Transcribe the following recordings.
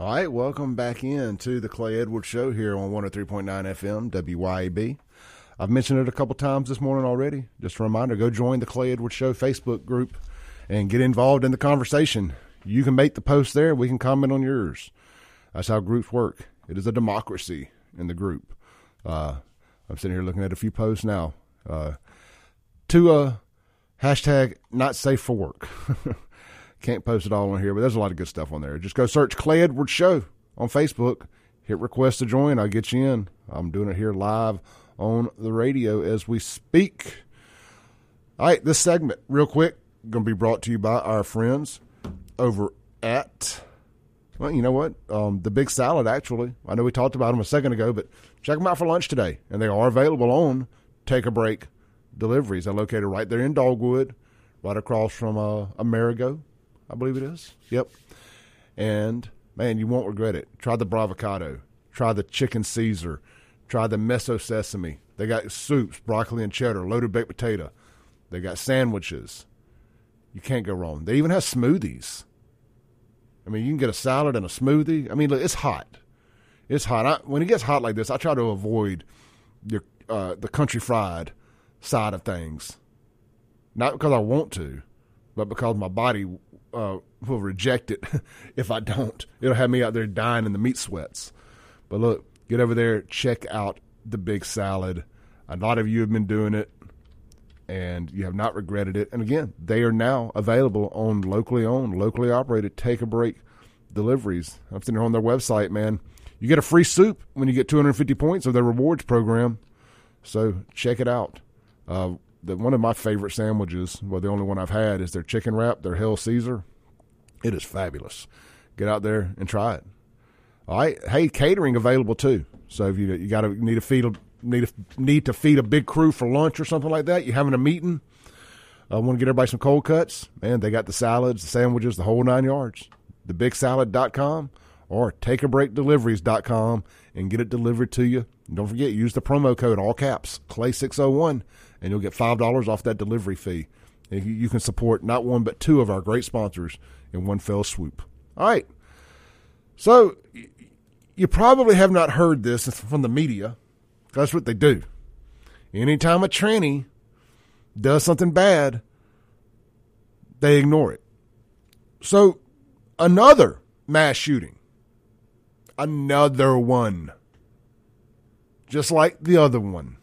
All right, welcome back in to the Clay Edwards Show here on 103.9 FM, WYAB. I've mentioned it a couple times this morning already. Just a reminder go join the Clay Edwards Show Facebook group and get involved in the conversation. You can make the post there, we can comment on yours. That's how groups work. It is a democracy in the group. Uh, I'm sitting here looking at a few posts now. Uh, to a hashtag not safe for work. Can't post it all on here, but there's a lot of good stuff on there. Just go search Clay Edwards Show on Facebook. Hit request to join. I'll get you in. I'm doing it here live on the radio as we speak. All right, this segment, real quick, going to be brought to you by our friends over at, well, you know what? Um, the Big Salad, actually. I know we talked about them a second ago, but check them out for lunch today. And they are available on Take a Break Deliveries. They're located right there in Dogwood, right across from uh, Amerigo. I believe it is. Yep. And man, you won't regret it. Try the bravocado. Try the chicken Caesar. Try the miso sesame. They got soups, broccoli and cheddar, loaded baked potato. They got sandwiches. You can't go wrong. They even have smoothies. I mean, you can get a salad and a smoothie. I mean, look, it's hot. It's hot. I, when it gets hot like this, I try to avoid your uh, the country fried side of things. Not because I want to, but because my body uh, will reject it if I don't. It'll have me out there dying in the meat sweats. But look, get over there, check out the big salad. A lot of you have been doing it, and you have not regretted it. And again, they are now available on locally owned, locally operated take a break deliveries. I'm sitting here on their website, man. You get a free soup when you get 250 points of their rewards program. So check it out. Uh, the, one of my favorite sandwiches, well, the only one I've had, is their chicken wrap, their Hell Caesar. It is fabulous. Get out there and try it. All right. Hey, catering available too. So if you you got to need to feed a need a, need to feed a big crew for lunch or something like that, you're having a meeting. Uh, want to get everybody some cold cuts. Man, they got the salads, the sandwiches, the whole nine yards. Thebigsalad.com or takeabreakdeliveries.com and get it delivered to you. And don't forget, use the promo code, all caps, Clay601, and you'll get $5 off that delivery fee. And you can support not one, but two of our great sponsors in one fell swoop. All right. So you probably have not heard this from the media. That's what they do. Anytime a tranny does something bad, they ignore it. So another mass shooting, another one, just like the other one.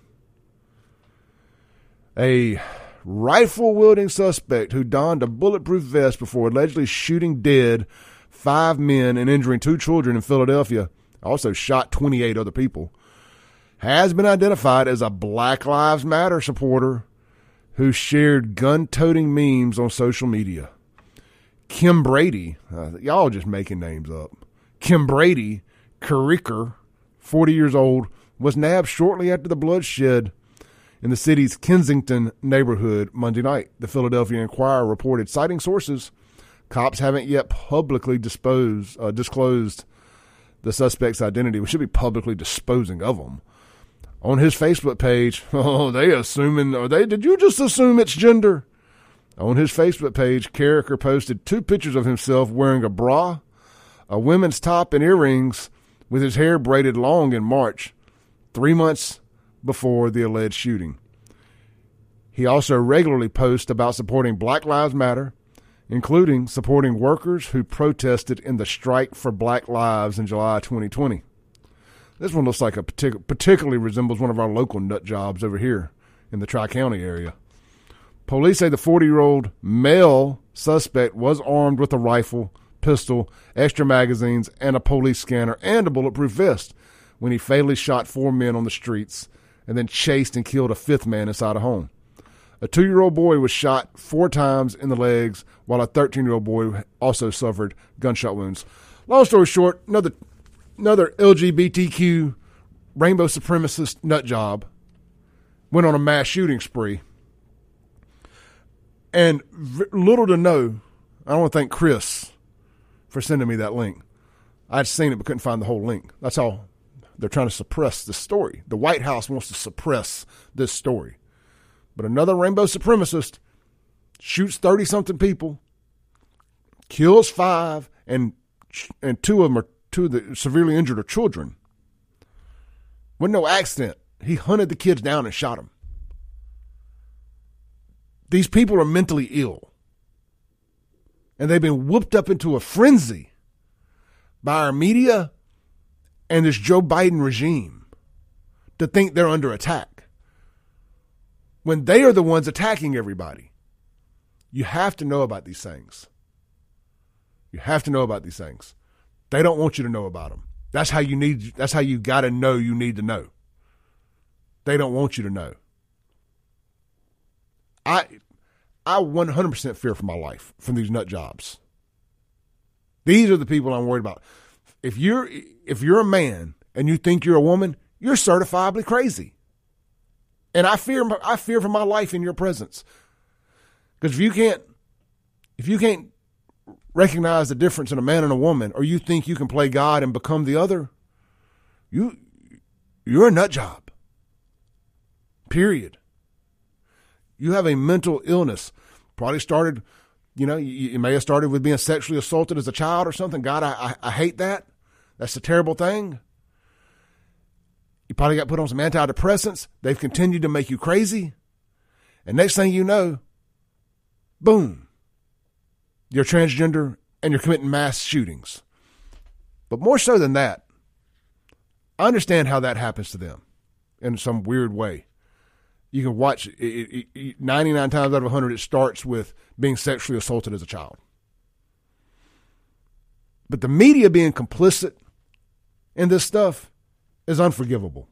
A rifle wielding suspect who donned a bulletproof vest before allegedly shooting dead five men and injuring two children in Philadelphia, also shot 28 other people, has been identified as a Black Lives Matter supporter who shared gun toting memes on social media. Kimbrady, uh, y'all just making names up. Kim Brady, Carriker, 40 years old, was nabbed shortly after the bloodshed in the city's Kensington neighborhood Monday night. The Philadelphia Inquirer reported, citing sources, cops haven't yet publicly disposed, uh, disclosed the suspect's identity. We should be publicly disposing of him. On his Facebook page, oh, they assuming, are they, did you just assume it's gender? On his Facebook page, Carriker posted two pictures of himself wearing a bra, a women's top, and earrings with his hair braided long in March, three months before the alleged shooting. He also regularly posts about supporting Black Lives Matter, including supporting workers who protested in the strike for Black Lives in July 2020. This one looks like a partic- particularly resembles one of our local nut jobs over here in the Tri County area. Police say the 40 year old male suspect was armed with a rifle, pistol, extra magazines, and a police scanner and a bulletproof vest when he fatally shot four men on the streets and then chased and killed a fifth man inside a home. A two year old boy was shot four times in the legs, while a 13 year old boy also suffered gunshot wounds. Long story short, another, another LGBTQ rainbow supremacist nut job went on a mass shooting spree. And v- little to know, I want to thank Chris for sending me that link. I'd seen it but couldn't find the whole link. That's all they're trying to suppress the story. The White House wants to suppress this story. But another rainbow supremacist shoots 30 something people, kills five, and and two of them are two of the severely injured are children. Wasn't no accident. He hunted the kids down and shot them. These people are mentally ill. And they've been whooped up into a frenzy by our media and this Joe Biden regime to think they're under attack when they are the ones attacking everybody. You have to know about these things. You have to know about these things. They don't want you to know about them. That's how you need that's how you got to know you need to know. They don't want you to know. I I 100% fear for my life from these nut jobs. These are the people I'm worried about. If you're if you're a man and you think you're a woman, you're certifiably crazy. And I fear I fear for my life in your presence. Because if you can't if you can't recognize the difference in a man and a woman, or you think you can play God and become the other, you you're a nut job. Period. You have a mental illness. Probably started, you know, you, you may have started with being sexually assaulted as a child or something. God, I, I, I hate that. That's a terrible thing. You probably got put on some antidepressants. They've continued to make you crazy. And next thing you know, boom, you're transgender and you're committing mass shootings. But more so than that, I understand how that happens to them in some weird way. You can watch it, it, it, 99 times out of 100, it starts with being sexually assaulted as a child. But the media being complicit in this stuff is unforgivable.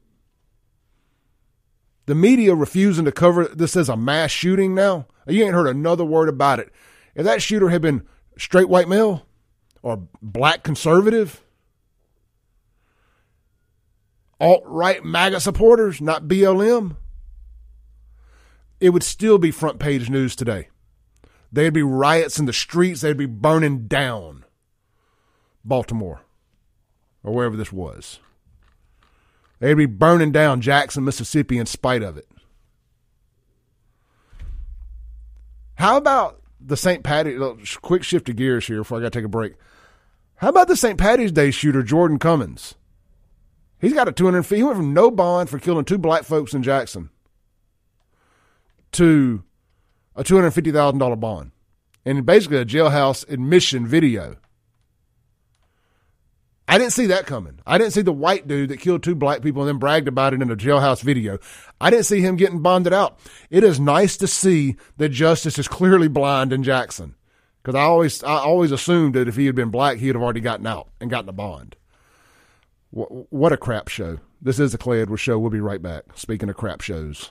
The media refusing to cover this as a mass shooting now, you ain't heard another word about it. If that shooter had been straight white male or black conservative, alt right MAGA supporters, not BLM, it would still be front page news today. There'd be riots in the streets, they'd be burning down Baltimore or wherever this was. They'd be burning down Jackson, Mississippi in spite of it. How about the St. Patty? Quick shift of gears here before I got to take a break. How about the St. Patty's Day shooter, Jordan Cummins? He's got a 200 feet. He went from no bond for killing two black folks in Jackson to a $250,000 bond and basically a jailhouse admission video. I didn't see that coming. I didn't see the white dude that killed two black people and then bragged about it in a jailhouse video. I didn't see him getting bonded out. It is nice to see that justice is clearly blind in Jackson. Because I always, I always assumed that if he had been black, he'd have already gotten out and gotten a bond. What, what a crap show. This is the Clay Edwards Show. We'll be right back. Speaking of crap shows.